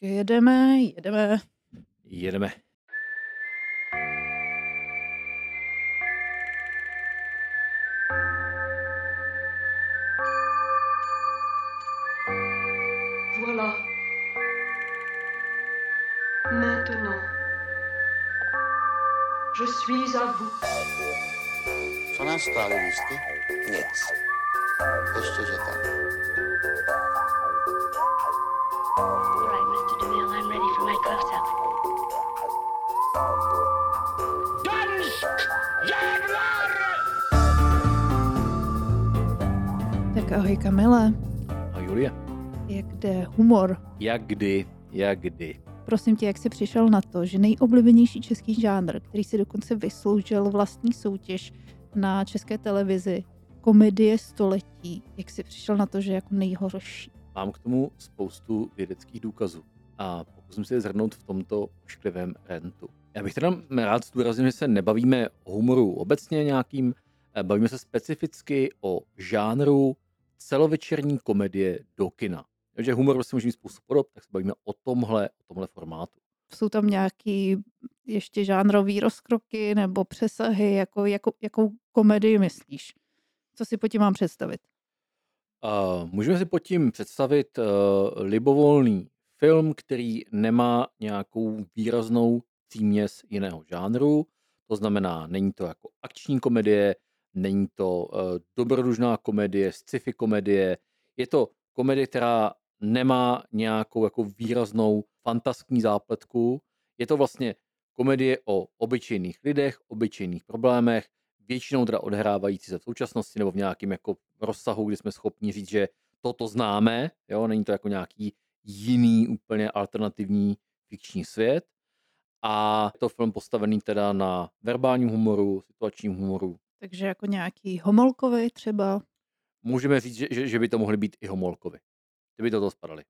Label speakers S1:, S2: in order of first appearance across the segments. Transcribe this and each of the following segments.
S1: jedeme, jedeme.
S2: Jedeme.
S3: Voilà. Maintenant, je suis à vous.
S4: Co nás stály lístky? Nic. Ještě že tak.
S1: Tak ahoj Kamile,
S2: A Julie,
S1: jak jde humor?
S2: jak kdy, jak kdy.
S1: Prosím tě, jak jsi přišel na to, že nejoblíbenější český žánr, který si dokonce vysloužil vlastní soutěž na české televizi, komedie století, jak jsi přišel na to, že je jako nejhorší?
S2: Mám k tomu spoustu vědeckých důkazů a pokusím se je zhrnout v tomto ošklivém rentu. Já bych teda rád zdůraznil, že se nebavíme o humoru obecně nějakým, eh, bavíme se specificky o žánru celovečerní komedie do kina. Takže humor vlastně může mít spoustu podob, tak se bavíme o tomhle, o tomhle formátu.
S1: Jsou tam nějaký ještě žánrový rozkroky nebo přesahy, jako, jako, jakou komedii myslíš? Co si po tím mám představit?
S2: Uh, můžeme si pod tím představit uh, libovolný film, který nemá nějakou výraznou příměs jiného žánru. To znamená, není to jako akční komedie, není to uh, dobrodružná komedie, sci-fi komedie. Je to komedie, která nemá nějakou jako výraznou fantaskní zápletku. Je to vlastně komedie o obyčejných lidech, obyčejných problémech, většinou teda odhrávající se v současnosti nebo v nějakém jako rozsahu, kdy jsme schopni říct, že toto známe, jo, není to jako nějaký jiný úplně alternativní fikční svět. A je to film postavený teda na verbálním humoru, situačním humoru.
S1: Takže jako nějaký homolkový třeba.
S2: Můžeme říct, že, že, že by to mohly být i homolkovi. Ty by do toho spadaly.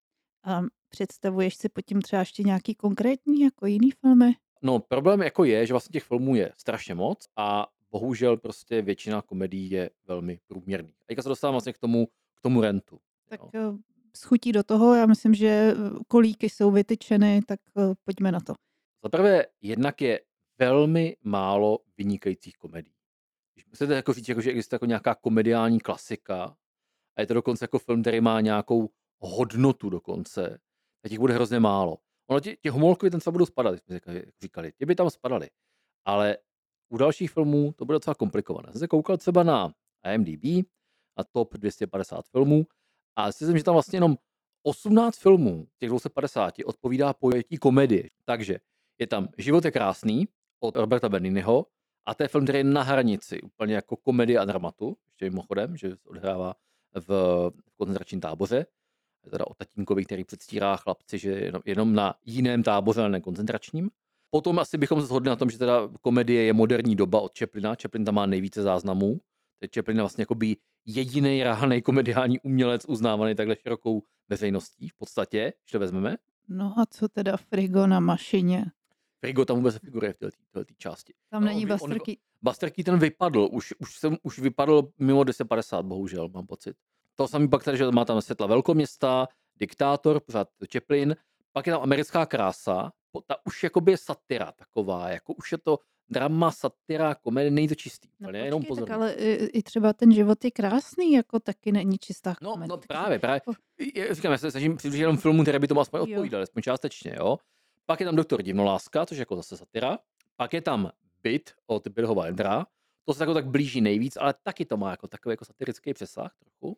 S1: A představuješ si pod tím třeba ještě nějaký konkrétní, jako jiný filmy?
S2: No, problém jako je, že vlastně těch filmů je strašně moc a bohužel prostě většina komedií je velmi průměrný. A teďka se dostávám vlastně k tomu, k tomu rentu.
S1: Tak
S2: jo.
S1: Eh, schutí do toho, já myslím, že eh, kolíky jsou vytyčeny, tak eh, pojďme na to.
S2: Za prvé, jednak je velmi málo vynikajících komedií. Když chcete jako říct, jako, že existuje jako nějaká komediální klasika a je to dokonce jako film, který má nějakou hodnotu dokonce, tak těch bude hrozně málo. Ono tě, těch homolkově ten třeba budou spadat, jsme říkali- ty by tam spadaly. Ale u dalších filmů to bude docela komplikované. Jsem se koukal třeba na IMDb a top 250 filmů a zjistil jsem, že tam vlastně jenom 18 filmů těch 250 odpovídá pojetí komedie. Takže je tam Život je krásný od Roberta Beniniho a to je film, který je na hranici, úplně jako komedie a dramatu, ještě mimochodem, že se odhrává v, v koncentračním táboře. Je teda o tatínkovi, který předstírá chlapci, že je jenom, jenom na jiném táboře, ale ne koncentračním. Potom asi bychom se shodli na tom, že teda komedie je moderní doba od Chaplina. Chaplin tam má nejvíce záznamů. Teď Chaplin je vlastně jakoby jediný ráhaný komediální umělec uznávaný takhle širokou veřejností v podstatě, když to vezmeme.
S1: No a co teda Frigo na mašině?
S2: Frigo tam vůbec figuruje v této části.
S1: Tam
S2: No,
S1: není Buster Keaton.
S2: Buster Keaton vypadl, už, už, jsem, už vypadl mimo 1050, bohužel, mám pocit. To samý pak tady, že má tam světla velkoměsta, diktátor, pořád Chaplin, pak je tam americká krása, ta už jakoby je satira taková, jako už je to drama, satira, komedie, není to čistý,
S1: No
S2: úplně, jenom
S1: počkej,
S2: pozor.
S1: tak ale i, i třeba ten život je krásný, jako taky není čistá
S2: No,
S1: komedie.
S2: no právě, právě. Já říkám, já se snažím přiblížit jenom filmu, který by tomu aspoň
S1: Jo.
S2: odpovídal, aspoň částečně, jo. Pak je tam Doktor Divnoláska, což je jako zase satira. Pak je tam Byt od Billho Wildera, to se jako tak blíží nejvíc, ale taky to má jako takový jako satirický přesah trochu.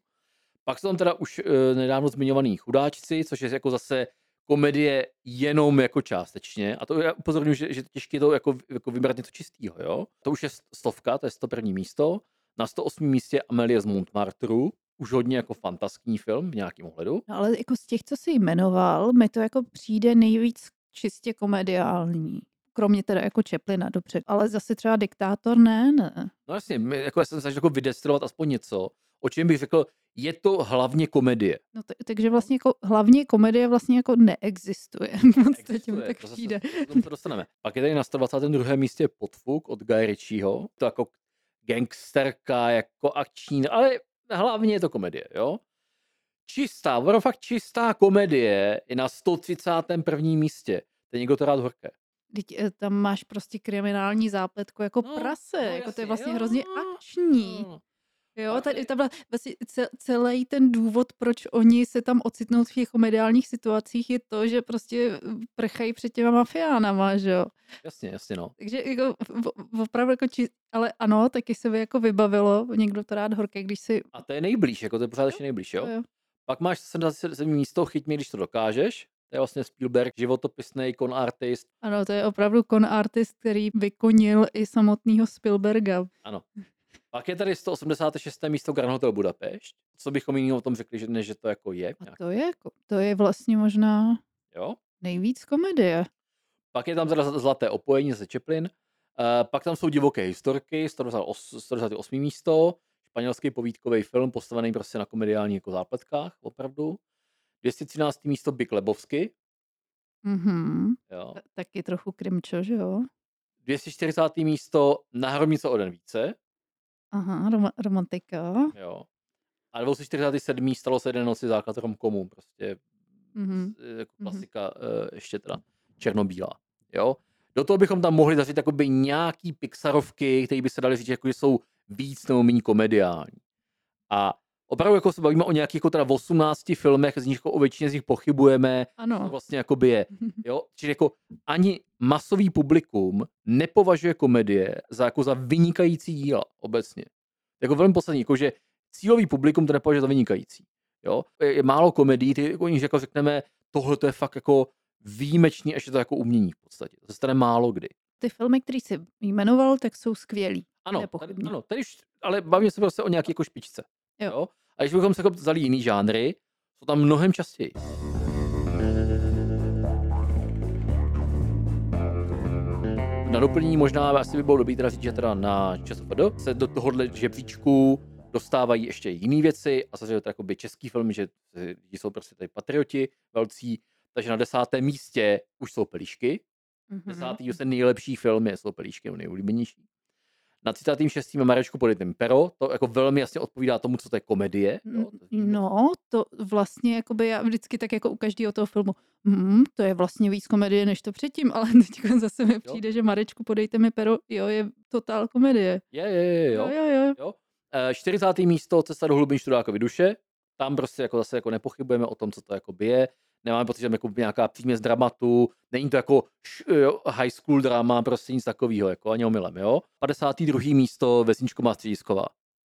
S2: Pak jsou tam teda už e, nedávno zmiňovaný Chudáčci, což je jako zase komedie jenom jako částečně. A to já upozorňuji, že, že těžké to jako, jako vybrat něco čistého, jo. To už je stovka, to je 101. místo. Na 108. místě Amelie z Montmartru, už hodně jako fantaskní film v nějakém ohledu.
S1: No, ale jako z těch, co jsi jmenoval, mi to jako přijde nejvíc čistě komediální. Kromě teda jako Chaplina, dobře. Ale zase třeba diktátor ne, ne.
S2: No jasně, my- jako já jsem se snažil jako vydestilovat aspoň něco, o čem bych řekl, je to hlavně komedie.
S1: No t- takže vlastně jako hlavně komedie vlastně jako neexistuje. V podstatě mi
S2: Existuje,
S1: tak
S2: to
S1: přijde.
S2: tomu se dostaneme. Pak je tady na 122. místě Podfuk od Guy Ritchieho. To jako gangsterka, jako akční, ale hlavně je to komedie, jo. čistá, opravdu fakt čistá komedie je na 131. místě. To je někdo to rád horké.
S1: Teď eh, tam máš prostě kriminální zápletku jako
S2: No,
S1: prase,
S2: no,
S1: jako to je vlastně
S2: jo,
S1: hrozně
S2: no,
S1: akční.
S2: no.
S1: Jo, tady tam vlastně celý ten důvod, proč oni se tam ocitnou v těch komediálních situacích, je to, že prostě prchají před těma mafiánama, že jo.
S2: Jasně, jasně, no.
S1: Takže jako v- opravdu jako či, ale ano, taky se mi jako vybavilo, někdo to rád horké, když si
S2: A to je nejblíž, jako to je pořád ještě nejblíž, jo?
S1: jo.
S2: Pak máš 77. místo, chyť mě, když to dokážeš. To je vlastně Spielberg, životopisný con artist.
S1: Ano, to je opravdu con artist, který vykonil i samotného Spielberga.
S2: Pak je tady 186. místo Grand Hotel Budapešť. Co bychom jiného o tom řekli, že než že to jako je.
S1: A to je, jako, to je vlastně možná
S2: Jo?
S1: nejvíc komedie.
S2: Pak je tam teda Zlaté opojení ze Chaplin. Uh, pak tam jsou divoké historky, 128, 128. místo. Španělský povídkový film, postavený prostě na komediálních jako zápletkách, opravdu. 213. místo Big Lebowski.
S1: Mhm.
S2: Jo.
S1: Ta- Taky trochu krimčo, že jo?
S2: 240. místo Na hromnice o den více.
S1: Aha, rom- romantika.
S2: Jo. A 247. stalo se jeden noci základ romkomu. Prostě
S1: Mhm.
S2: s- jako
S1: Mhm.
S2: klasika, eh, ještě teda černobílá. Jo. Do toho bychom tam mohli zařadit jakoby nějaký Pixarovky, které by se daly říct, jako, že jsou víc nebo méně komediální. A opravdu jako se bavíme o nějakých jako teda 18 filmech, z nich jako o většině z nich pochybujeme,
S1: Ano.
S2: vlastně jakoby je. Jo? Čili jako ani masový publikum nepovažuje komedie za, jako za vynikající díla obecně. Jako velmi poslední, jako že cílový publikum to nepovažuje za vynikající. Jo? Je, je málo komedií, ty jako, jako řekneme, tohle to je fakt jako výjimečný, až je to jako umění v podstatě. To se stane málo kdy.
S1: Ty filmy, který jsi jmenoval, tak jsou skvělý.
S2: Ano, tady, ano tady, ale bavíme se prostě o nějaké jako špičce.
S1: Jo.
S2: Jo? A když bychom se jako vzali jiný žánry, jsou tam mnohem častěji. Na doplnění možná asi by bylo dobrý teda říct, že teda na ČSFD se do tohohle žebříčku dostávají ještě jiné věci a samozřejmě to jakoby český film, že lidi jsou prostě tady patrioti velcí, takže na desátém místě už jsou pelíšky,
S1: Mhm.
S2: Desátý se nejlepší film je jsou pelíšky, nejoblíbenější. Na 36. má Marečku podejtem pero, to jako velmi jasně odpovídá tomu, co to je komedie. Jo? to víme.
S1: No, to vlastně jakoby já vždycky tak jako u každého toho filmu, hmm, to je vlastně víc komedie než to předtím, ale teď zase mi přijde, že Marečku, podejte mi pero, jo, je totál komedie.
S2: Je, je, je,
S1: Jo,
S2: jo.
S1: jo, jo.
S2: jo. Eh, 40. místo Cesta do hlubin študákovi duše. Tam prostě jako zase jako nepochybujeme o tom, co to jako je. Nemáme pocit, že jako nějaká příměs dramatu. Není to jako jo, high school drama, prostě nic takového, jako ani omylem, jo. 52. místo Vesničková středisková.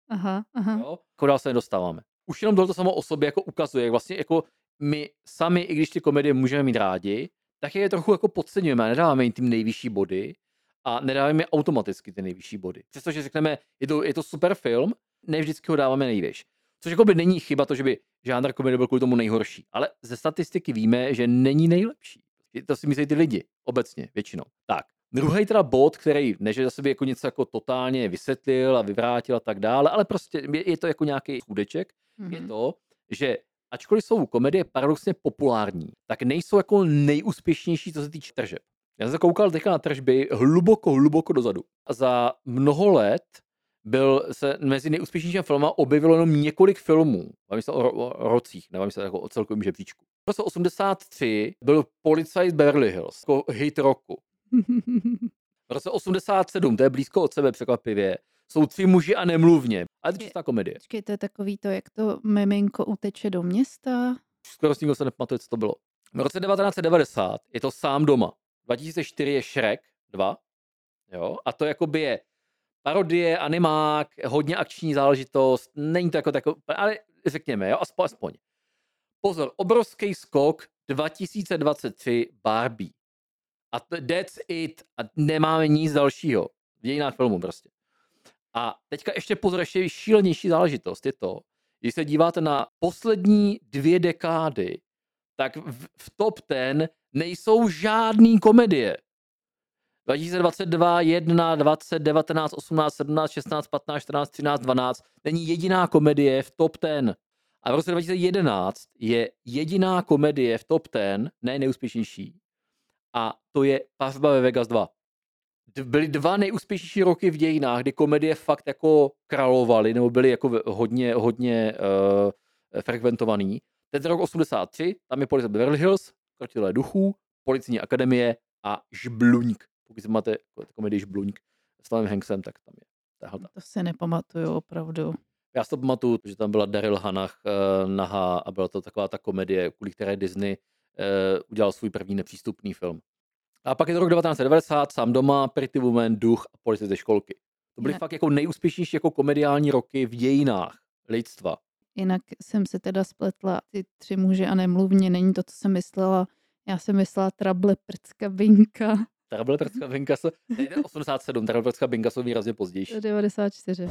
S1: Aha, aha.
S2: Jo? Jako dál se nedostáváme. Už jenom tohle samo o sobě jako ukazuje, jak vlastně jako my sami, i když ty komedie můžeme mít rádi, tak je trochu jako podceňujeme nedáváme jim ty nejvyšší body a nedáváme jim automaticky ty nejvyšší body. Přestože řekneme, je to, je to super film, ne vždycky ho dáváme nejvyš. Což jako by není chyba to, že by žánr komedie byl kvůli tomu nejhorší. Ale ze statistiky víme, že není nejlepší. To si myslí ty lidi, obecně, většinou. Tak, Druhý teda bod, který ne, že zase by jako něco jako totálně vysvětlil a vyvrátil a tak dále, ale prostě je, je to jako nějaký chudeček, je
S1: Mhm.
S2: to, že ačkoliv jsou komedie paradoxně populární, tak nejsou jako nejúspěšnější, co se týče tržeb. Já jsem se koukal teďka na tržby hluboko, hluboko dozadu. A za mnoho let byl se mezi nejúspěšnějšími filmy objevilo jenom několik filmů. Bavím se o, ro- o rocích, nebavím se jako o celkovém žebříčku. V roce 83 byl Policajt z Beverly Hills, jako hit roku. V roce 87, to je blízko od sebe překvapivě, jsou tři muži a nemluvně. Ale to je čistá komedie.
S1: Počkej, to je takový to, jak to miminko uteče do města.
S2: Skoro si nikdo se nepamatuje, co to bylo. V roce 1990 je to sám doma. 2004 je Shrek 2. Jo? A to jakoby je parodie, animák, hodně akční záležitost. Není to jako takový, ale řekněme, jo, aspoň, aspoň. Pozor, obrovský skok 2023 Barbie. A that's it. A nemáme nic dalšího. V dějinách filmu prostě. A teďka ještě pozor, ještě šílenější záležitost je to, když se díváte na poslední dvě dekády, tak v, v top 10 nejsou žádný komedie. 2022, 1, 20, 19, 18, 17, 16, 15, 14, 13, 12 není jediná komedie v top 10. A v roce 2011 je jediná komedie v top 10, ne nejúspěšnější, a to je Pařba ve Vegas 2. D- Byly dva nejúspěšnější roky v dějinách, kdy komedie fakt jako královaly, nebo byly jako hodně, hodně uh, frekventovaný. Teď rok 83, tam je policie Beverly Hills, krotitelé duchů, policijní akademie a Žbluňk. Pokud máte komedii Žbluňk s Tomem Hanksem, tak tam je. Tahle.
S1: To si nepamatuju opravdu.
S2: Já si to pamatuju, že tam byla Daryl Hannah uh, nahá a byla to taková ta komedie, kvůli které Disney uh, udělal svůj první nepřístupný film. A pak je to rok 1990, sám doma, Pretty Woman, Duch a Policie ze školky. To byly
S1: Ne.
S2: fakt jako nejúspěšnější jako komediální roky v dějinách lidstva.
S1: Jinak jsem se teda spletla ty tři muže a nemluvně, není to, co jsem myslela. Já jsem myslela Trable Prcka Binka
S2: Trable Prcka Binka se, ne, ne, 87, Trable Prcka Binka jsou výrazně pozdější.
S1: 94.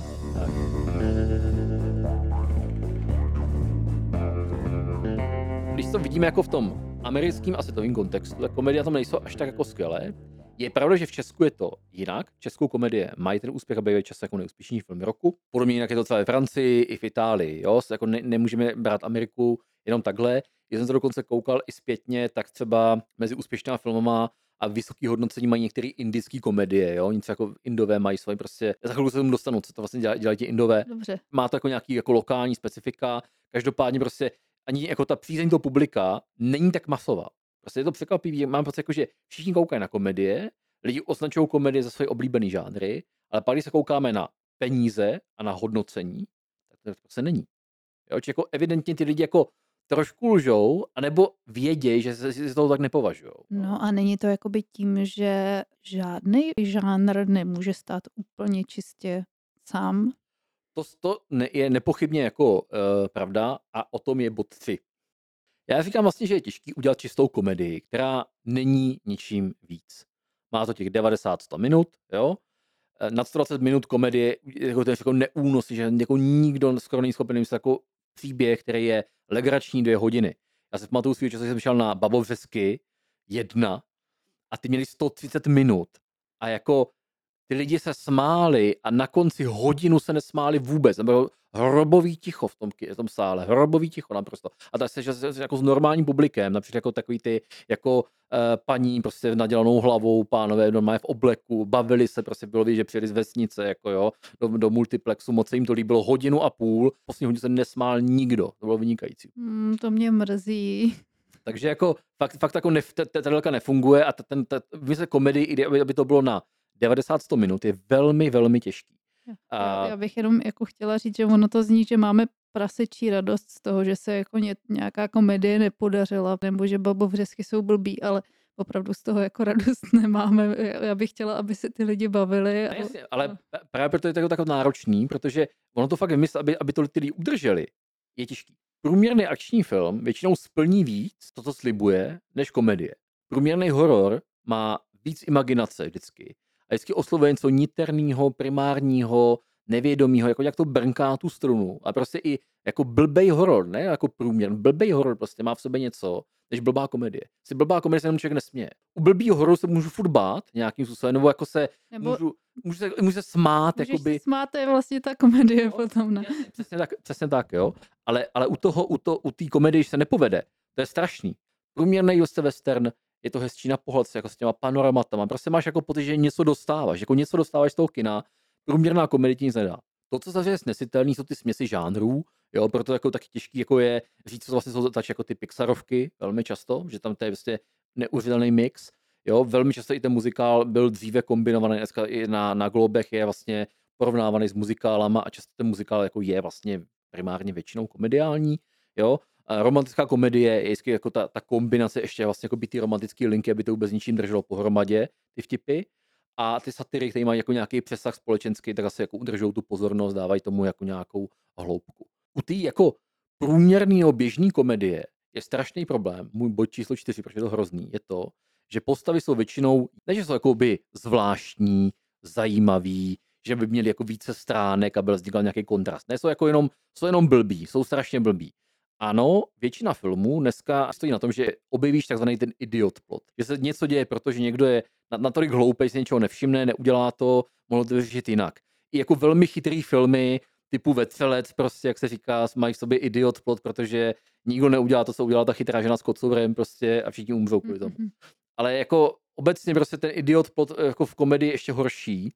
S2: Když to vidíme jako v tom americkém a světovém kontextu, tak komedie tam nejsou až tak jako skvělé. Je pravda, že v Česku je to jinak. Českou komedie mají ten úspěch a bývají často jako nejúspěšnější film roku. Podobně jinak je to třeba ve Francii i v Itálii. Jo? Jako ne, nemůžeme brát Ameriku jenom takhle. Já jsem se dokonce koukal i zpětně, tak třeba mezi úspěšnými filmama a vysoký hodnocení mají některé indické komedie, jo, něco jako Indové mají svoje prostě, za chvilku se tomu dostanu, co to vlastně dělají, dělají ti Indové,
S1: Dobře.
S2: má to jako nějaký jako lokální specifika, každopádně prostě ani jako ta přízeň toho publika není tak masová. Prostě je to překvapivý, mám pocit, jako, že všichni koukají na komedie, lidi označují komedie za svoje oblíbené žánry, ale pak, když se koukáme na peníze a na hodnocení, tak to prostě není. Jo, či jako evidentně ty lidi jako trošku lžou, anebo vědějí, že se si toho tak nepovažují.
S1: No a není to jakoby tím, že žádný žánr nemůže stát úplně čistě sám?
S2: To, to ne, je nepochybně jako uh, pravda a o tom je bod 3. Já říkám vlastně, že je těžký udělat čistou komedii, která není ničím víc. Má to těch 90-100 minut, jo? Eh, Nad 120 minut komedie jako, to je jako neúnosný, že jako nikdo skoro není schopen vymyslet jako příběh, který je legrační dvě hodiny. Já si pamatuju svýho času, jsem šel na Babovřesky jedna a ty měli 130 minut a jako ty lidi se smáli a na konci hodinu se nesmáli vůbec. Tam bylo hrobový ticho v tom, v tom sále, hrobový ticho naprosto. A tak se, se jako s normálním publikem, například jako takový ty, jako uh, paní prostě nadělanou hlavou, pánové normálně v obleku, bavili se, prostě bylo vidět, že přijeli z vesnice, jako jo, do, do multiplexu, moc se jim to líbilo, hodinu a půl, poslední hodinu se nesmál nikdo, to bylo vynikající.
S1: Hmm, to mě mrzí.
S2: Takže jako fakt, fakt jako nef, ta, ta, ta nefunguje a ta, ten, ta, vymyslet komedii, aby, aby to bylo na 90-100 minut, je velmi, velmi těžký.
S1: Já,
S2: A
S1: já bych jenom jako chtěla říct, že ono to zní, že máme prasečí radost z toho, že se jako ně, nějaká komedie nepodařila, nebo že babovřesky jsou blbí, ale opravdu z toho jako radost nemáme. Já bych chtěla, aby se ty lidi bavili.
S2: Ne,
S1: a-
S2: jasně, ale právě proto je to tak náročný, protože ono to fakt vymyslet, aby, aby to ty lidi udrželi, je těžký. Průměrný akční film většinou splní víc to, co slibuje, než komedie. Průměrný horor má víc imaginace vždycky. A vždycky oslovuje něco niterného, primárního, nevědomího, jako jak to brnká tu strunu. A prostě i jako blbej horor, ne jako průměr, blbej horor prostě má v sobě něco, než blbá komedie. Si blbá komedie se jenom člověk nesměje. U blbýho hororu se můžu furt bát nějakým způsobem, nebo jako se
S1: Nebo
S2: můžu, můžu, se, můžu se smát,
S1: můžeš
S2: jakoby,
S1: se smát, to je vlastně ta komedie
S2: Jo,
S1: potom. Ne?
S2: Přesně tak, přesně tak, jo. Ale, ale u toho, u, to, u té komedie, když se nepovede, to je strašný. Průměrný prostě western je to hezčí na pohled, jako s těma panoramatama. Prostě máš jako pocit, že něco dostáváš, jako něco dostáváš z toho kina. Průměrná komedie ti nic nedá. To, co zase je snesitelný, jsou ty směsi žánrů, jo, proto jako taky těžký jako je říct, co vlastně jsou tač jako ty Pixarovky, velmi často, že tam to je prostě neuvěřitelný mix. Jo, velmi často i ten muzikál byl dříve kombinovaný, dneska i na, na Globech je vlastně porovnávaný s muzikálama a často ten muzikál jako je vlastně primárně většinou komediální, jo. Romantická komedie je jako ta, ta kombinace ještě vlastně jako by ty romantické linky, aby to vůbec ničím drželo pohromadě, ty vtipy. A ty satiry, které mají jako nějaký přesah společenský, tak asi jako udržou tu pozornost, dávají tomu jako nějakou hloubku. U té jako průměrného běžný komedie je strašný problém. Můj bod číslo čtyři, proč je to hrozný, je to, že postavy jsou většinou, ne že jsou jakoby zvláštní, zajímavý, že by měli jako více stránek a byl vznikal nějaký kontrast. Ne, jsou jako jenom, jsou jenom blbí, jsou strašně blbí. Ano, většina filmů dneska stojí na tom, že objevíš takzvaný ten idiot plot. Že se něco děje, protože někdo je na- natolik hloupý, že si něčeho nevšimne, neudělá to, mohlo to vyřešit jinak. I jako velmi chytrý filmy, typu Vetřelec, prostě, jak se říká, mají v sobě idiot plot, protože nikdo neudělá to, co udělala ta chytrá žena s kocourem, prostě a všichni umřou kvůli tomu. Ale jako obecně prostě ten idiot plot eh, jako v komedii je ještě horší.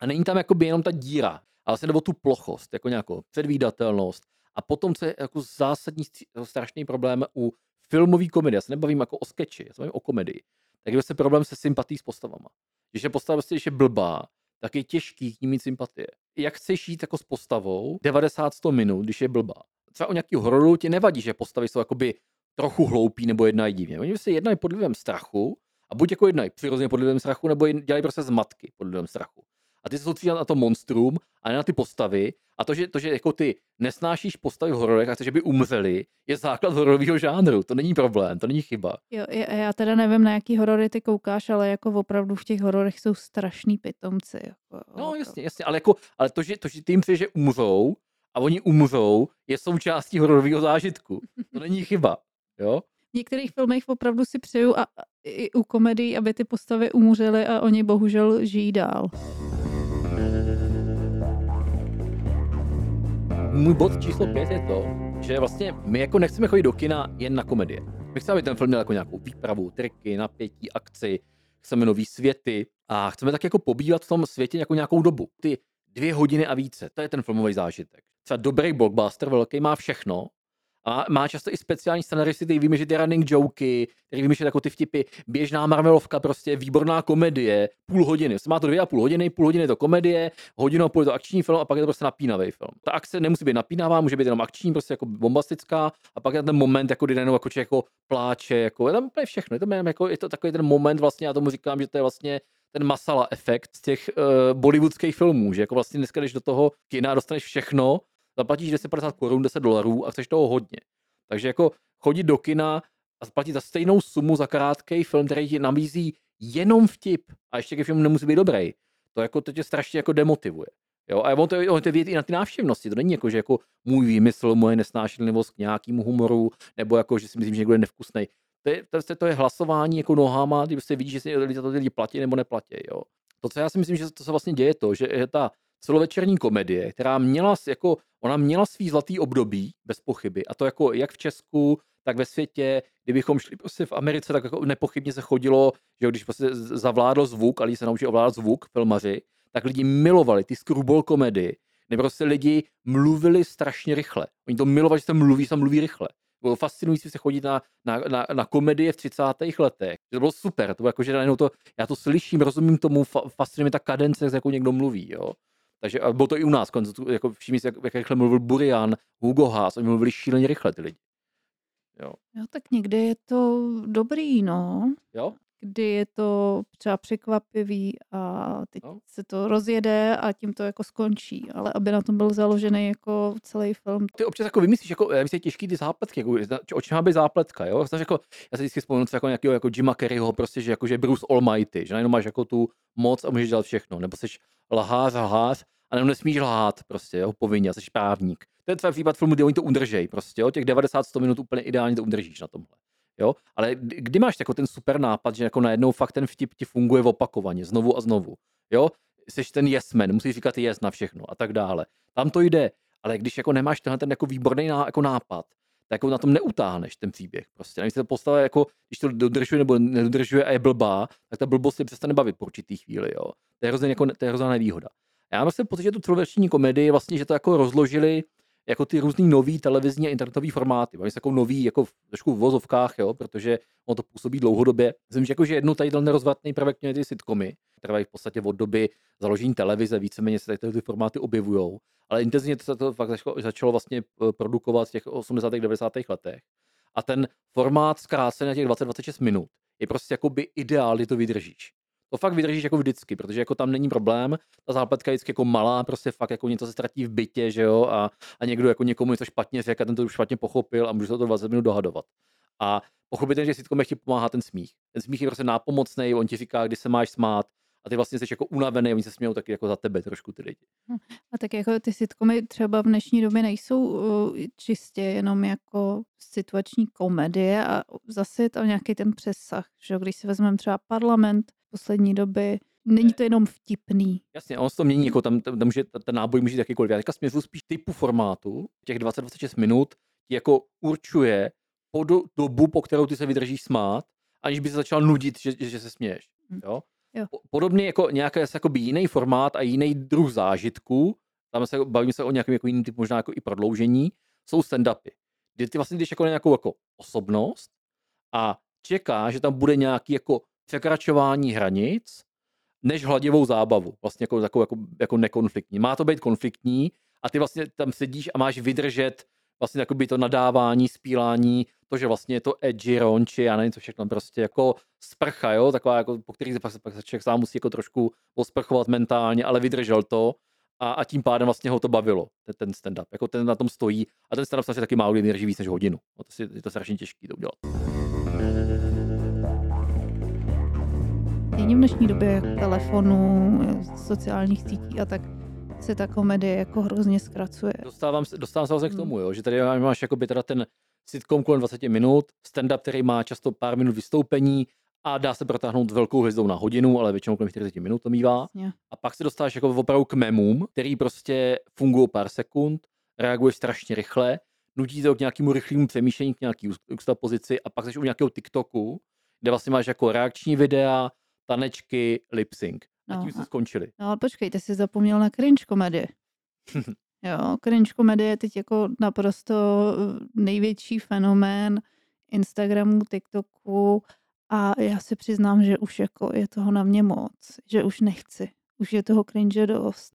S2: A není tam jakoby jenom ta díra, ale vlastně nebo tu plochost, jako nějakou předvídatelnost A potom, co je jako zásadní stří- strašný problém u filmové komedie, já se nebavím jako o skeči, já se bavím o komedii, tak je vlastně problém se sympatí s postavama. Když je postava prostě, když je blbá, tak je těžký k ní mít sympatie. Jak chceš jít jako s postavou 90-100 minut, když je blbá? Třeba u nějakého hororu ti nevadí, že postavy jsou jakoby trochu hloupí nebo jednají divně. Oni se jednají pod vlivem strachu a buď jako jednají přirozeně pod vlivem strachu, nebo dělají prostě zmatky pod vlivem strachu. A ty se soustředí na to monstrum a ne na ty postavy. A to, že, to, že jako ty nesnášíš postavy v hororech a chceš, že by umřeli, je základ hororového žánru. To není problém, to není chyba.
S1: Jo, já, já teda nevím, na jaký horory ty koukáš, ale jako opravdu v těch hororech jsou strašný pitomci. Jako,
S2: No jasně, jasně, ale, jako, ale to, že, to, že ty jim že umřou a oni umřou, je součástí hororového zážitku. To není chyba. Jo?
S1: V některých filmech opravdu si přeju a, a i u komedií, aby ty postavy umřely a oni bohužel žijí dál.
S2: Můj bod číslo pět je to, že vlastně my jako nechceme chodit do kina jen na komedie. My chceme, aby ten film měl jako nějakou výpravu, triky, napětí, akci, chceme nový světy a chceme tak jako pobývat v tom světě jako nějakou dobu. Ty dvě hodiny a více, to je ten filmový zážitek. Třeba dobrý blockbuster velký má všechno, a má často i speciální scenaristy, který vymýšlí running joky, který vymýšlí jako ty vtipy, běžná Marvelovka, prostě výborná komedie, půl hodiny. Prostě Má to dvě a půl hodiny, půl hodiny je to komedie, hodinu a půl je to akční film a pak je to prostě napínavý film. Ta akce nemusí být napínavá, může být jenom akční, prostě jako bombastická a pak je ten moment, jako kdy najednou jako jako pláče, jako je tam úplně všechno. Je to, jenom jako, je to takový ten moment, vlastně já tomu říkám, že to je vlastně ten masala efekt z těch uh, bollywoodských filmů, že jako vlastně dneska, když do toho kina dostaneš všechno, zaplatíš 1050 korun, 10 dolarů a chceš toho hodně. Takže jako chodit do kina a zaplatit za stejnou sumu za krátký film, který ti nabízí jenom vtip a ještě ke film nemusí být dobrý. To jako to tě strašně jako demotivuje. Jo, a on to, on to vidět i na ty návštěvnosti. To není jako, že jako můj výmysl, moje nesnášenlivost k nějakému humoru, nebo jako, že si myslím, že někdo je nevkusný. To je, to, to je hlasování jako nohama, kdy prostě vidíš, že si lidi za to lidi platí nebo neplatí. Jo. To, co já si myslím, že to se vlastně děje, to, že ta celovečerní komedie, která měla, jako, ona měla svý zlatý období, bez pochyby, a to jako jak v Česku, tak ve světě, kdybychom šli prostě v Americe, tak jako nepochybně se chodilo, že když prostě zavládl zvuk a lidi se naučili ovládat zvuk, filmaři, tak lidi milovali ty screwball komedy, nebo prostě lidi mluvili strašně rychle. Oni to milovali, že se mluví, se mluví rychle. Bylo fascinující se chodit na, na, na, na komedie v 30. letech. To bylo super, to bylo jako, že najednou to, já to slyším, rozumím tomu, fa, fascinuje mě ta kadence, jak jako někdo mluví, jo. Takže a bylo to i u nás, konec, jako všimni si, jak, jak rychle mluvil Burian, Hugo Haas, oni mluvili šíleně rychle ty lidi. Jo.
S1: Jo, tak někdy je to dobrý, no.
S2: jo?
S1: Kdy je to třeba překvapivý a teď
S2: No.
S1: se to rozjede a tím to jako skončí. Ale aby na tom byl založený jako celý film,
S2: Ty občas jako vymyslíš, jako, já myslím, těžký ty zápletky, jako, o čem má být zápletka, jo? Znaš, jako, já si vždycky třeba jako nějakého jako Jima Carreyho, prostě, že, jako, že Bruce Almighty, že najednou máš jako tu moc a můžeš dělat všechno, nebo jsi lhář, lhář, a nebo nesmíš lhát, prostě, jo, povinně, jsi právník. To je třeba případ filmu, kdy oni to udržejí, prostě, jo, těch 90-100 minut úplně ideálně to udržíš na tomhle. Jo? Ale kdy máš jako ten super nápad, že jako najednou fakt ten vtip ti funguje opakovaně, znovu a znovu. Jo? Jsi ten yes man, musíš říkat yes na všechno a tak dále. Tam to jde, ale když jako nemáš tenhle ten jako výborný ná, jako nápad, tak jako na tom neutáhneš ten příběh. Prostě. Když se to postava jako, když to dodržuje nebo nedodržuje a je blbá, tak ta blbost si přestane bavit po určitý chvíli. Jo? To je hrozně jako, to je hrozná nevýhoda. Já mám vlastně pocit, že tu celoveční komedii vlastně, že to jako rozložili jako ty různý nový televizní a internetové formáty. Oni jsou jako nový, jako v, trošku v vozovkách, jo, protože ono to působí dlouhodobě. Myslím, že, jako, že jednu tady ten nerozvratný prvek měly ty sitcomy, trvají v podstatě od doby založení televize, víceméně se tady ty formáty objevují. Ale intenzivně to se to fakt začalo, začalo vlastně eh, produkovat v těch 80. 90. letech. A ten formát zkrácený na těch 20-26 minut je prostě jakoby ideál, kdy to vydržíš. To fakt vydržíš jako vždycky, protože jako tam není problém, ta zápletka je vždycky jako malá, prostě fakt jako něco se ztratí v bytě, že jo, a, a někdo jako někomu něco špatně řekl a ten to špatně pochopil a může se to 20 minut dohadovat. A pochopitelně, že sitcomech ti pomáhá ten smích. Ten smích je prostě nápomocný, on ti říká, kdy se máš smát a ty vlastně jsi jako unavený, oni se smějou taky jako za tebe trošku ty lidi.
S1: A tak jako ty sitcomy třeba v dnešní době nejsou uh, čistě jenom jako situační komedie a zase je tam nějaký ten přesah, že když si vezmeme třeba parlament poslední doby, není to jenom vtipný.
S2: Jasně, on se to mění, jako tam, tam, tam může, ten náboj může jakýkoliv. Já teďka směřuji spíš typu formátu, těch 20-26 minut ti jako určuje po do, dobu, po kterou ty se vydržíš smát, aniž by se začal nudit, že, že, že se směješ.
S1: Hm.
S2: Jo?
S1: Jo.
S2: Po- Podobně jako nějaký jakoby jiný formát a jiný druh zážitku, tam se bavíme se o nějakém jako jiným typu možná jako i prodloužení, jsou stand-upy, kdy ty vlastně jdeš jako na nějakou jako osobnost a čeká, že tam bude nějaký jako překračování hranic, než hladivou zábavu, vlastně jako, jako, jako, jako nekonfliktní. Má to být konfliktní a ty vlastně tam sedíš a máš vydržet vlastně by to nadávání, spílání, to, že vlastně je to edgy, ronči, já nevím, co všechno, prostě jako sprcha, jo, taková, jako, po který se pak, pak se člověk sám musí jako trošku osprchovat mentálně, ale vydržel to a, a tím pádem vlastně ho to bavilo, ten, ten stand-up, jako ten na tom stojí a ten stand-up se taky málo kdy drží víc než hodinu, no, to si, je to strašně těžký to udělat.
S1: Není v dnešní době telefonu, sociálních sítí a tak se ta komedie jako hrozně zkracuje.
S2: Dostávám, se- dostávám se vlastně k
S1: Hmm.
S2: tomu, jo, že tady máš jakoby teda ten sitcom kolem 20 minut, stand-up, který má často pár minut vystoupení a dá se protáhnout velkou hvězdou na hodinu, ale většinou kolem 40 minut to mývá.
S1: Jasně.
S2: A pak se dostáváš jako opravdu k memům, který prostě fungují pár sekund, reaguješ strašně rychle, nutí to k nějakému rychlému přemýšlení, k nějaký pozici a pak jsi u nějakého TikToku, kde vlastně máš jako reakční videa, tanečky, lip sync. A
S1: No,
S2: tím se skončili.
S1: No ale počkej, ty jsi zapomněl na cringe komedii. Jo, cringe komedie je teď jako naprosto eh, největší fenomén Instagramu, TikToku a já se přiznám, že už jako je toho na mě moc, že už nechci. Už je toho cringe dost.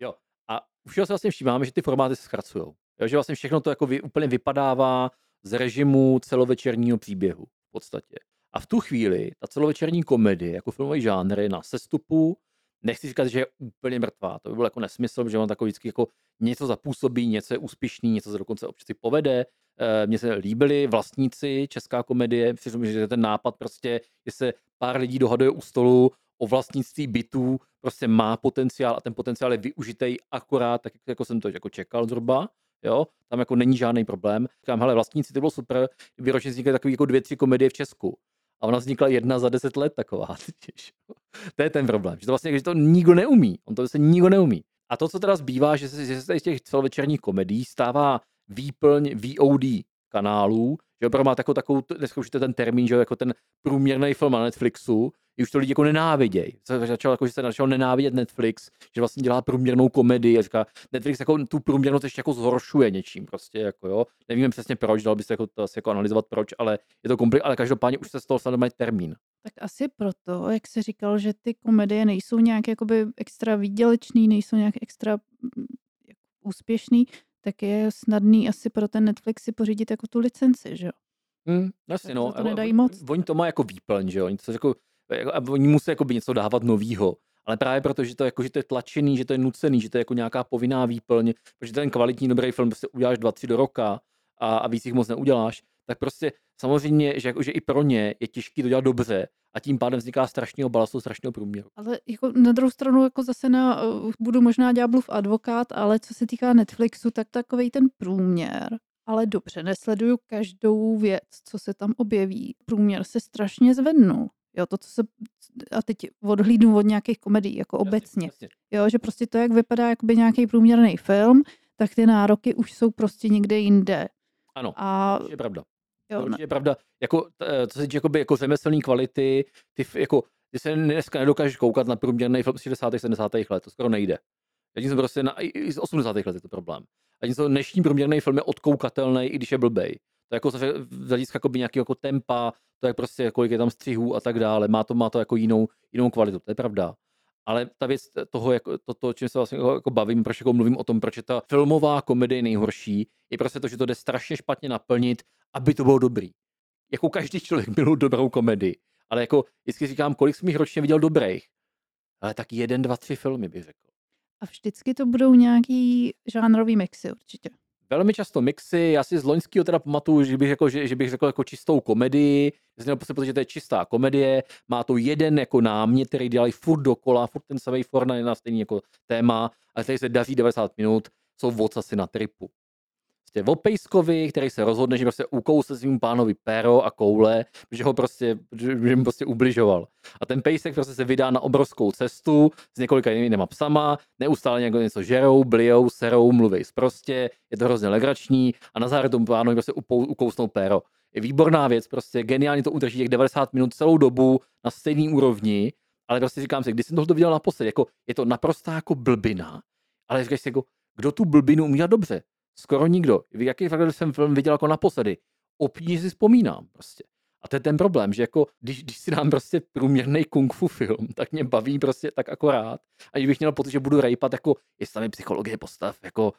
S1: Jo.
S2: A už si vlastně všímáme, že ty formáty se zkracují. Že vlastně všechno to jako vy, úplně vypadává z režimu celovečerního příběhu v podstatě. A v tu chvíli ta celovečerní komedie jako filmový žánr je na sestupu. Nechci říkat, že je úplně mrtvá, to by bylo jako nesmysl, že on takový vždycky jako něco zapůsobí, něco je úspěšný, něco se dokonce občas povede. Eh, Mně se líbily vlastníci, česká komedie, myslím, že ten nápad prostě, že se pár lidí dohaduje u stolu o vlastnictví bytů, prostě má potenciál a ten potenciál je využitý akorát, tak jako jsem to jako čekal zhruba, jo, tam jako není žádný problém. Říkám, hele, vlastníci, to bylo super, kdyby ročně vznikaly takový jako dvě, tři komedie v Česku. A ona vznikla jedna za deset let taková. to je ten problém, že to vlastně že to nikdo neumí. On to se nikdo neumí. A to, co teda zbývá, že se, že se z těch celovečerních komedií stává výplň VOD kanálů, že opravdu má takovou, takovou dneska už je ten termín, že jako ten průměrný film na Netflixu, i už to lidi jako nenávidějí. Se začal, jako, že se začal nenávidět Netflix, že vlastně dělá průměrnou komedii a říká, Netflix jako tu průměrnost ještě jako zhoršuje něčím, prostě jako jo. Nevíme přesně proč, dal by se jako, to asi jako analyzovat proč, ale je to komplik, ale každopádně už se z toho normální termín.
S1: Tak asi proto, jak jsi říkal, že ty komedie nejsou nějak jakoby extra výdělečný, nejsou nějak extra mm, jako úspěšný, tak je snadný asi pro ten Netflix si pořídit jako tu licenci, že jo?
S2: Hmm, jasně, no.
S1: to nedají moc.
S2: Oni to má jako výplň, že jo. Oni, to jako, jako, oni musí jako něco dávat novýho. Ale právě proto, že to, jako, že to je tlačený, že to je nucený, že to je jako nějaká povinná výplň, protože ten kvalitní dobrý film prostě uděláš dva, tři do roka a, a víc jich moc neuděláš, tak prostě samozřejmě, že, jako, že i pro ně je těžké to dělat dobře a tím pádem vzniká strašného balastu, strašného průměru.
S1: Ale jako na druhou stranu jako zase na, uh, budu možná ďáblův advokát, ale co se týká Netflixu, tak takový ten průměr. Ale dobře, nesleduju každou věc, co se tam objeví. Průměr se strašně zvednul. Jo, to, co se, a teď odhlídnu od nějakých komedií, jako
S2: Jasně,
S1: obecně.
S2: jasně.
S1: Jo, že prostě to, jak vypadá jakoby nějaký průměrný film, tak ty nároky už jsou prostě někde jinde.
S2: Ano,
S1: A
S2: to je pravda.
S1: Jo,
S2: To je pravda. Jako, eh, co se týče jako řemeslné kvality, ty, jako, ty se dneska nedokážeš koukat na průměrný film z 60. 70. let, to skoro nejde. Já jsem prostě na, i, z 80. let je to problém. A tím dnešní průměrný film je odkoukatelný, i když je blbej. To je jako z z hlediska jakoby nějakého jako tempa, to je prostě kolik je tam střihů a tak dále. Má to, má to jako jinou, jinou kvalitu, to je pravda. Ale ta věc toho, jako, to, to, čím se vlastně jako, jako bavím, proč jako mluvím o tom, proč je ta filmová komedie nejhorší, je prostě to, že to jde strašně špatně naplnit, aby to bylo dobrý. Jako každý člověk miluje dobrou komedii. Ale jako vždycky říkám, kolik jsem jich ročně viděl dobrých. Ale tak jeden, dva, tři filmy bych řekl.
S1: a vždycky to budou nějaký žánrový mixy určitě.
S2: Velmi často mixy, já si z loňského teda pamatuju, že bych řekl, že, že bych řekl jako čistou komedii, že jsem měl pocit, že to je čistá komedie, má to jeden jako námět, který dělají furt dokola, furt ten samý Fortnite na stejný jako téma, a tady se daří 90 minut, jsou vocasy na tripu. Prostě o Pejskovi, který se rozhodne, že prostě ukousne svým pánovi péro a koule, že ho prostě, že mu prostě ubližoval. A ten Pejsek prostě se vydá na obrovskou cestu s několika jinýma psama, neustále někdo něco žerou, blijou, serou, mluví prostě, je to hrozně legrační a na závěr tomu pánovi prostě ukousnou péro. Je výborná věc, prostě geniálně to udrží těch 90 minut celou dobu na stejný úrovni, ale prostě říkám si, když jsem to viděl naposled, jako je to naprostá jako blbina, ale říkáš si jako, kdo tu blbinu umí dělat dobře? Skoro nikdo. Jaký fakt jsem film viděl jako naposledy? Obtížně si vzpomínám prostě. A to je ten problém, že jako, když, když si dám prostě průměrný kung fu film, tak mě baví prostě tak akorát. A bych měl pocit, že budu rejpat, jako, jestli tam je psychologie postav, jako,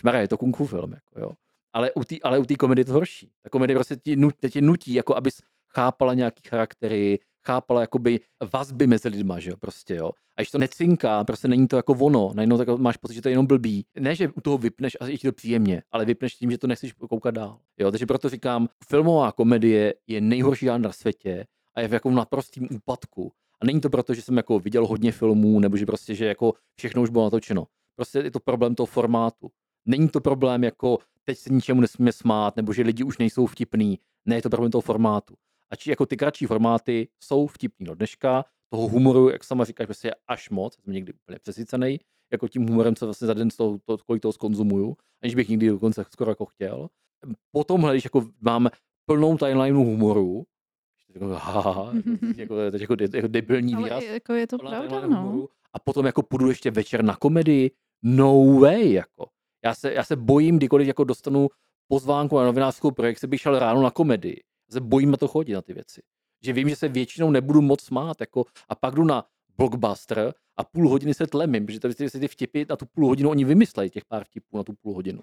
S2: šmaré, je to kung fu film, jako, jo. Ale u té ale u komedie to horší. Ta komedie prostě ti, nut, tě nutí, jako abys chápala nějaký charaktery, chápala jakoby vazby mezi lidma, že jo, prostě jo. A když to necinká, prostě není to jako ono, najednou tak máš pocit, že to je jenom blbý. Ne, že u toho vypneš a je ti to příjemně, ale vypneš tím, že to nechceš koukat dál. Jo, takže proto říkám, filmová komedie je nejhorší žánr na světě a je v jako naprostým úpadku. A není to proto, že jsem jako viděl hodně filmů, nebo že prostě, že jako všechno už bylo natočeno. Prostě je to problém toho formátu. Není to problém jako teď se ničemu nesmíme smát, nebo že lidi už nejsou vtipný. Ne, je to problém toho formátu. A či jako ty kratší formáty jsou vtipný do dneška, toho humoru, jak sama říkáš, prostě je až moc, jsem někdy úplně přesycený, jako tím humorem, co vlastně za den z toho, to, kolik toho skonzumuju, aniž bych nikdy dokonce skoro jako chtěl. Potom, když jako mám plnou timelineu humoru, jako, haha, jako, to je jako, jako debilní
S1: Ale
S2: výraz.
S1: jako je to pravda, no.
S2: humoru, A potom jako půjdu ještě večer na komedii. No way, jako. Já se, já se bojím, kdykoliv jako dostanu pozvánku na novinářskou projekci, bych šel ráno na komedii. Se bojím na to chodit, na ty věci. Že vím, že se většinou nebudu moc smát, jako, a pak jdu na blockbuster a půl hodiny se tlemím, protože tady si ty vtipy na tu půl hodinu oni vymyslejí těch pár vtipů na tu půl hodinu.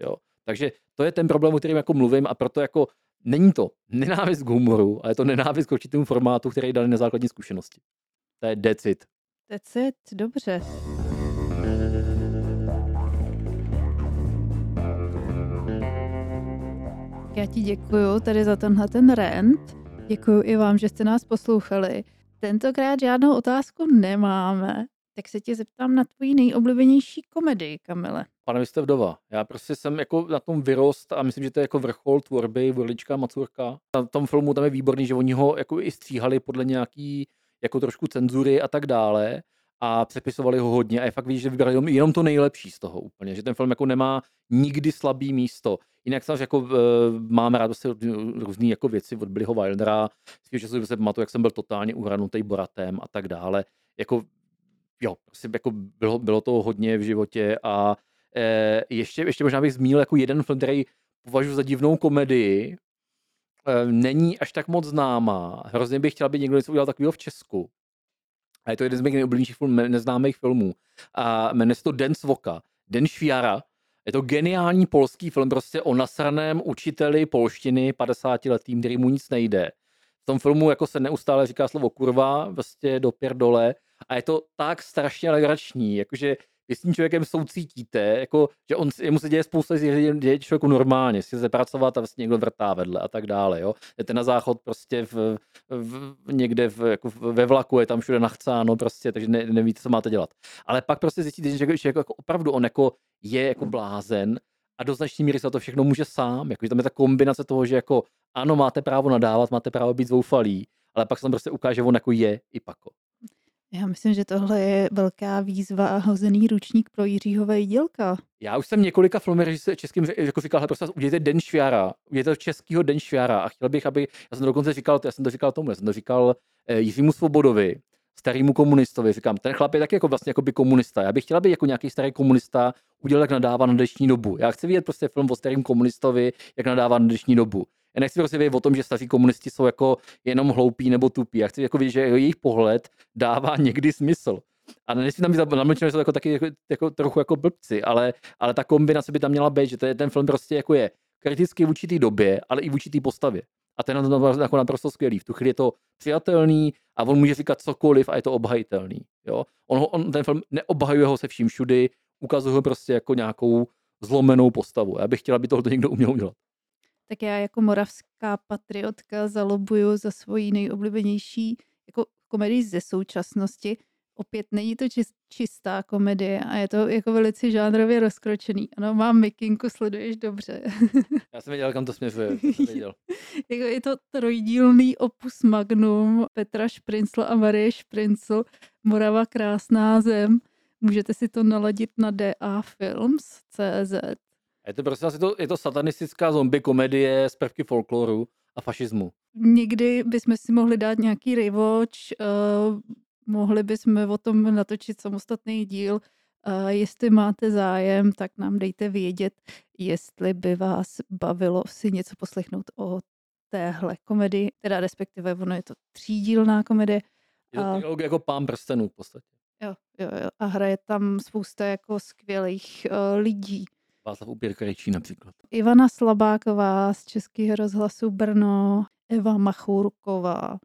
S2: Jo. Takže to je ten problém, o kterém jako mluvím a proto jako není to nenávist k humoru, ale je to nenávist k určitému formátu, který dali na základní zkušenosti. To je decit.
S1: That's it, dobře. Já ti děkuju tady za tenhle ten rant. Děkuju i vám, že jste nás poslouchali. Tentokrát žádnou otázku nemáme, tak se tě zeptám na tvoji nejoblíbenější komedii, Kamile.
S2: Pane, vy jste vdova. Já prostě jsem jako na tom vyrost a myslím, že to je jako vrchol tvorby Vorlička Macurka. Na tom filmu tam je výborný, že oni ho jako i stříhali podle nějaký jako trošku cenzury a tak dále a přepisovali ho hodně a je fakt víš, že vybrali jenom to nejlepší z toho úplně, že ten film jako nemá nikdy slabý místo. Jinak samozřejmě jako uh, mám rád prostě různé jako věci od Billyho Wildera, svýho času se pamatuju, jak jsem byl totálně uhranutý Boratem a tak dále. Jako jo, prostě jako bylo, bylo to hodně v životě a eh, ještě, ještě možná bych zmínil jako jeden film, který považuji za divnou komedii, eh, není až tak moc známá. Hrozně bych chtěl, aby někdo něco udělal takového v Česku. A je to jeden z mých nejoblíbenějších film, neznámých filmů. A jmenuje se to Den Svoka. Den Šviara. Je to geniální polský film prostě o nasraném učiteli polštiny 50 letým, který mu nic nejde. V tom filmu jako se neustále říká slovo kurva, prostě do dole a je to tak strašně legrační, jakože vy s tím člověkem soucítíte, jako, že on, jemu se děje spousta že děje člověku normálně, si chce pracovat a vlastně někdo vrtá vedle a tak dále, jo. Jdete na záchod prostě v, v, někde v, jako ve vlaku, je tam všude nachcáno prostě, takže ne, nevíte, co máte dělat. Ale pak prostě zjistíte, že, že jako, jako opravdu on jako je jako blázen a do značné míry se to všechno může sám, jako, že tam je ta kombinace toho, že jako ano, máte právo nadávat, máte právo být zoufalý, ale pak se tam prostě ukáže, že on jako je i pako.
S1: Já myslím, že tohle je velká výzva a hozený ručník pro Jiřího Vejdělka.
S2: Já už jsem několika filmy českým jako říkal, hele, prostě udějte Den Šviara, udějte českýho Den Šviara a chtěl bych, aby, já jsem to dokonce říkal, já jsem to říkal tomu, já jsem to říkal eh, Jiřímu Svobodovi, starýmu komunistovi, říkám, ten chlap je taky jako vlastně jako by komunista. Já bych chtěl, aby jako nějaký starý komunista udělal, jak nadává na dnešní dobu. Já chci vidět prostě film o starým komunistovi, jak nadává na dnešní dobu. Já nechci prostě vědět o tom, že staří komunisti jsou jako jenom hloupí nebo tupí. Já chci jako vidět, že jejich pohled dává někdy smysl. A nesmí tam být namlčeno, že jsou jako taky jako, jako, trochu jako blbci, ale, ale ta kombinace by tam měla být, že ten film prostě jako je kritický v určitý době, ale i v určitý postavě. A ten je to jako naprosto skvělý. V tu chvíli je to přijatelný a on může říkat cokoliv a je to obhajitelný. Jo? On, on, ten film neobhajuje ho se vším všudy, ukazuje ho prostě jako nějakou zlomenou postavu. Já bych chtěla, aby tohle někdo uměl udělat
S1: tak já jako moravská patriotka zalobuju za svoji nejoblíbenější jako komedii ze současnosti. Opět není to čistá komedie a je to jako velice žánrově rozkročený. Ano, mám mikinku, sleduješ dobře.
S2: Já jsem věděl, kam to směřuje.
S1: jako je to trojdílný opus magnum Petra Šprincl a Marie Šprincl, Morava krásná zem. Můžete si to naladit na DA Films CZ
S2: je to prostě asi to, je to satanistická zombie komedie z prvky folkloru a fašismu.
S1: Někdy bychom si mohli dát nějaký rewatch, uh, mohli bychom o tom natočit samostatný díl. A jestli máte zájem, tak nám dejte vědět, jestli by vás bavilo si něco poslechnout o téhle komedii, teda respektive ono je to třídílná komedie.
S2: Je to
S1: A-
S2: dialog jako pán prstenů v podstatě.
S1: Jo, jo, jo. A hraje tam spousta jako skvělých uh, lidí.
S2: Václav Upírka Rejčí například.
S1: Ivana Slabáková z Českého rozhlasu Brno, Eva Machurková.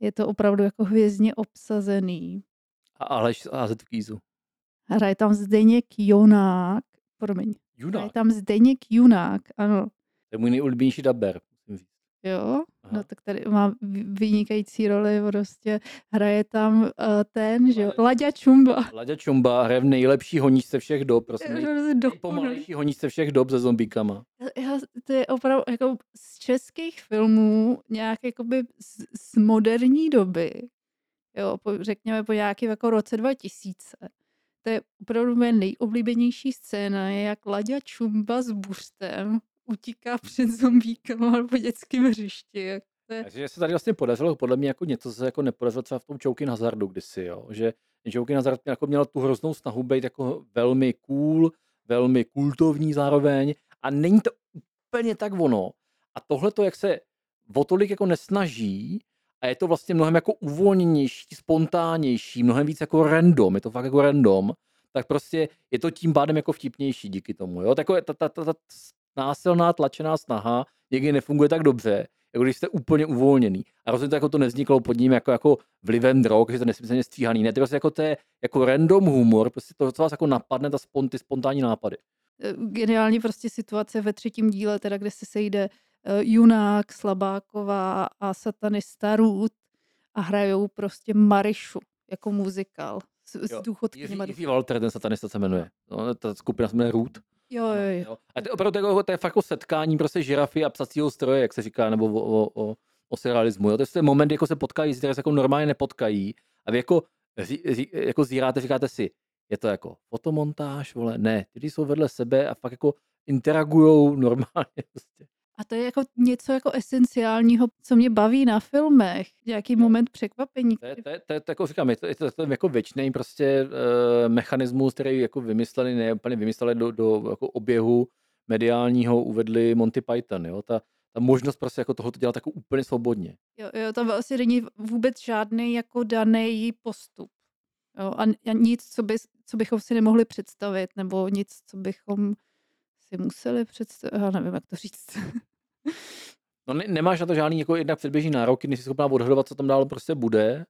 S1: Je to opravdu jako hvězdně obsazený.
S2: A Aleš AZ v Kýzu.
S1: Hraje tam Zdeněk Jonák, promiň, hraje
S2: Junák,
S1: tam Zdeněk Junák, ano.
S2: to je můj nejoblíbenější daber.
S1: Jo,
S2: Aha.
S1: no tak tady má vy- vynikající roli, prostě hraje tam uh, ten, že jo, Laďa Čumba.
S2: Laďa Čumba hraje v nejlepší honíčce všech dob, prosím,
S1: Prostě
S2: nejpomalejší honíčce všech dob se zombíkama.
S1: Já, to je opravdu jako z českých filmů nějak jakoby z, z moderní doby, jo, po, řekněme po nějakém jako roce 2000. To je opravdu moje nejoblíbenější scéna, je jak Laďa Čumba s buřtem utíká před zombíkama po dětském hřišti. je,
S2: Takže se tady vlastně podařilo podle mě jako něco, co se jako nepodařilo třeba v tom Jokin Hazardu kdysi, jo? že Jokin Hazard jako měl tu hroznou snahu být jako velmi cool, velmi kultovní zároveň a není to úplně tak ono. A tohle to, jak se o tolik jako nesnaží a je to vlastně mnohem jako uvolněnější, spontánnější, mnohem víc jako random, je to fakt jako random, tak prostě je to tím pádem jako vtipnější díky tomu. Jo? Takové ta, ta, ta, ta násilná tlačená snaha někdy nefunguje tak dobře, jako když jste úplně uvolněný. A rozhodně to jako to nevzniklo pod ním jako, jako vlivem drog, že to nesmyslně stříhaný. Ne, to je prostě jako, to je jako random humor, prostě to, co vás jako napadne, ta spon, ty spontánní nápady.
S1: eh, geniální prostě situace ve třetím díle, teda kde se sejde eh, Junák, Slabáková a satanista Ruth a hrajou prostě Marišu jako muzikál s, s
S2: Jo,
S1: důchodkyněma.
S2: Jiří, Jiří Walter, ten satanista se jmenuje. No, ta skupina se jmenuje Root.
S1: Jo, jo, jo.
S2: Jo. A to je opravdu to je fakt jako setkání prostě žirafy a psacího stroje, jak se říká, nebo o, o, o, o surrealismu. Jo. To je ten moment, jako se potkají, které se jako normálně nepotkají. A vy jako, ří, ří, jako zíráte, říkáte si, je to jako fotomontáž, vole, ne, ty jsou vedle sebe a fakt jako interagujou normálně. Prostě.
S1: A to je jako něco jako esenciálního, co mě baví na filmech. Nějaký moment překvapení.
S2: To je, to je, to je, to jako říkám, je to, je to, to jako věčný prostě uh, mechanismus, který jako vymysleli, ne úplně vymysleli do, do jako oběhu mediálního, uvedli Monty Python, jo, ta, ta možnost prostě jako tohoto dělat jako úplně svobodně.
S1: Jo, jo, tam vlastně není vůbec žádný jako daný postup. Jo, a, a nic, co, by, co bychom si nemohli představit, nebo nic, co bychom si museli představit. Já nevím, jak to říct.
S2: No ne, nemáš na to žádný jako jednak předběžný nároky, nejsi schopná odhadovat, co tam dál prostě bude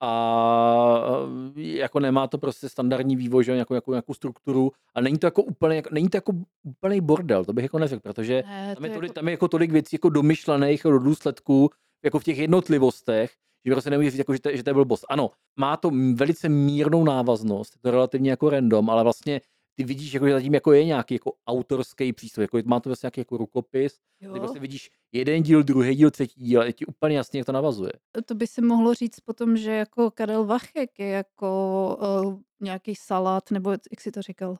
S2: a eh, jako nemá to prostě standardní vývoj, že nějakou, nějakou, nějakou strukturu a není to jako úplně, jako, není to jako úplný bordel, to bych jako neřekl, protože
S1: Ne,
S2: tam je, tolik,
S1: jako,
S2: tam je jako tolik věcí jako domyšlených do důsledků, jako v těch jednotlivostech, že prostě nemůžeš říct, jako, že, to, že to je blbost. Ano, má to velice mírnou návaznost, je to relativně jako random, ale vlastně ty vidíš, jako, že zatím jako je nějaký jako autorský přístup, jako má to vlastně nějaký jako rukopis, ty
S1: jo,
S2: prostě vidíš jeden díl, druhý díl, třetí díl, a je ti úplně jasně, jak to navazuje.
S1: to by se mohlo říct potom, že jako Karel Vachek je jako uh, nějaký salát, nebo jak si to říkal?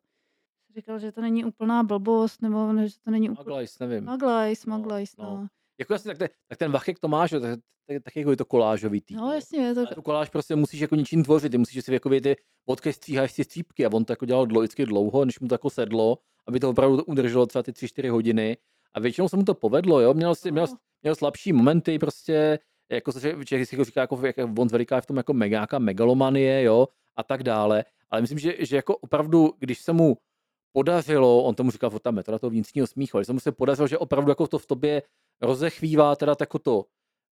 S1: Říkal, že to není úplná blbost, nebo ne, že to není úplně...
S2: Maglajs, nevím.
S1: Maglajs,
S2: No,
S1: Maglajs,
S2: no.
S1: no.
S2: Jako jasně, tak, te, tak ten Vachek to máš, tak, tak, tak jako je to kolážový tým.
S1: No jasně, je to...
S2: Ale tu koláž prostě musíš jako něčím tvořit, ty musíš si jako ty vodky stříháš si střípky a on to jako dělal dlouho, vždycky dlouho, než mu to jako sedlo, aby to opravdu udrželo třeba ty 3-4 hodiny a většinou se mu to povedlo, jo, měl, si, měl,
S1: No.
S2: měl slabší momenty, prostě, jako se člověk si jako říká, jako, jak on veliká v tom jako megáka megalomanie, jo, a tak dále, ale myslím, že, že jako opravdu, když se mu podařilo, on tomu říkal, ta metoda toho vnitřního smíchu, ale se mu se podařilo, že opravdu jako to v tobě rozechvívá teda tako to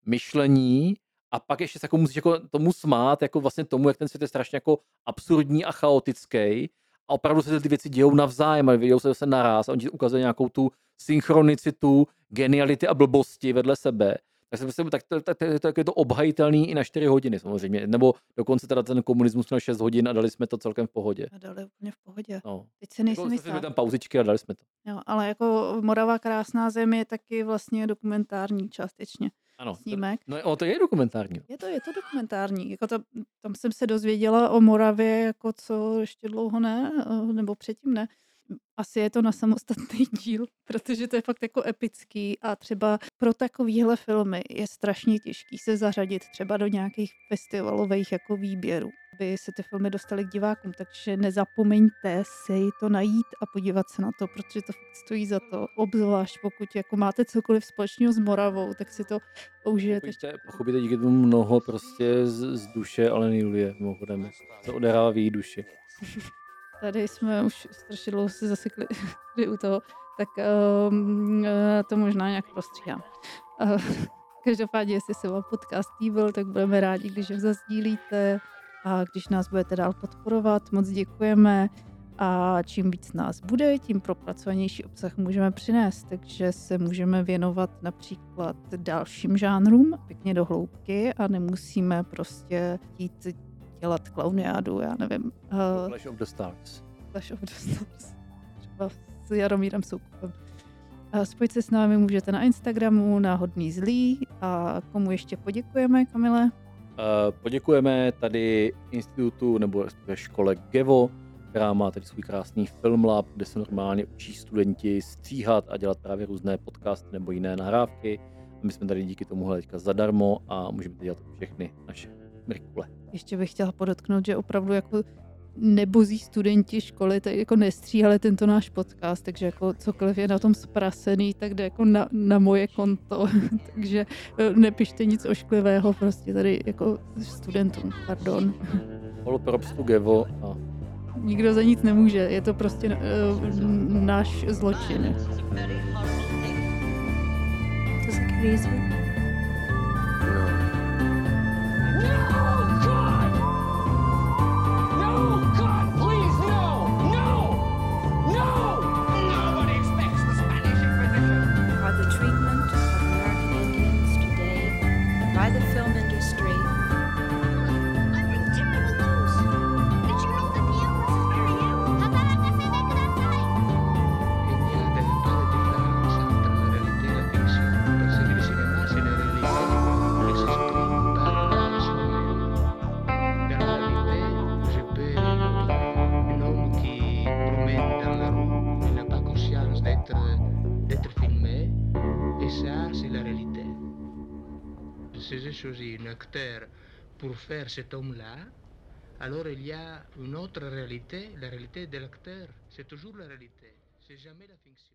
S2: myšlení a pak ještě se jako musíš jako tomu smát, jako vlastně tomu, jak ten svět je strašně jako absurdní a chaotický a opravdu se ty věci dějou navzájem a dějou se zase naraz a on ti ukazuje nějakou tu synchronicitu, geniality a blbosti vedle sebe. Tak, se myslím, tak to, tak, to, tak je to obhajitelný i na 4 hodiny samozřejmě. Nebo dokonce teda ten komunismus měl 6 hodin a dali jsme to celkem v pohodě.
S1: A dali úplně v pohodě.
S2: No.
S1: Teď se nejsem
S2: Jako, jsme
S1: jistá.
S2: tam pauzičky a dali jsme to.
S1: Jo, ale jako Morava krásná zem je taky vlastně dokumentární částečně
S2: Ano.
S1: snímek.
S2: No o, to je dokumentární.
S1: Je to, je to dokumentární. Jako to, tam jsem se dozvěděla o Moravě, jako co ještě dlouho ne, eh, nebo předtím ne. Asi je to na samostatný díl, protože to je fakt jako epický a třeba pro takovýhle filmy je strašně těžký se zařadit třeba do nějakých festivalových jako výběrů. aby se ty filmy dostaly k divákům, takže nezapomeňte si to najít a podívat se na to, protože to fakt stojí za to, obzvlášť pokud jako máte cokoliv společného s Moravou, tak si to užijete.
S2: Pochopíte, pochopíte díky tomu mnoho prostě z, z duše ale Julie, mimochodem, se odehrává v její duši.
S1: Tady jsme už strašně dlouho se zasekli u toho, tak um, to možná nějak prostříhám. Uh, každopádně, jestli se vám podcast líbil, tak budeme rádi, když ho zazdílíte a když nás budete dál podporovat. Moc děkujeme a čím víc nás bude, tím propracovanější obsah můžeme přinést, takže se můžeme věnovat například dalším žánrům, pěkně do hloubky a nemusíme prostě jít dělat klauniádu, já nevím.
S2: Uh, Clash of the Stars.
S1: Clash of the Stars. Třeba s Jaromírem Soukupem. Spojit se s námi můžete na Instagramu na Hodný zlý a komu ještě poděkujeme, Kamile?
S2: Poděkujeme tady institutu nebo škole GEVO, která má tady svůj krásný film lab, kde se normálně učí studenti stříhat a dělat právě různé podcasty nebo jiné nahrávky. My jsme tady díky tomu teďka zadarmo a můžeme dělat všechny naše mrkule.
S1: Ještě bych chtěla podotknout, že opravdu jako nebozí studenti školy tady jako nestříhali tento náš podcast, takže jako cokoliv je na tom zprasený, tak jde jako na, na moje konto, takže eh, nepište nic ošklivého prostě tady jako studentům, pardon.
S2: Gevo a...
S1: Nikdo za nic nemůže, je to prostě uh, náš zločin. Does it
S5: pour faire cet homme-là, alors il y a une autre réalité, la réalité de l'acteur. C'est toujours la réalité, c'est jamais la fiction.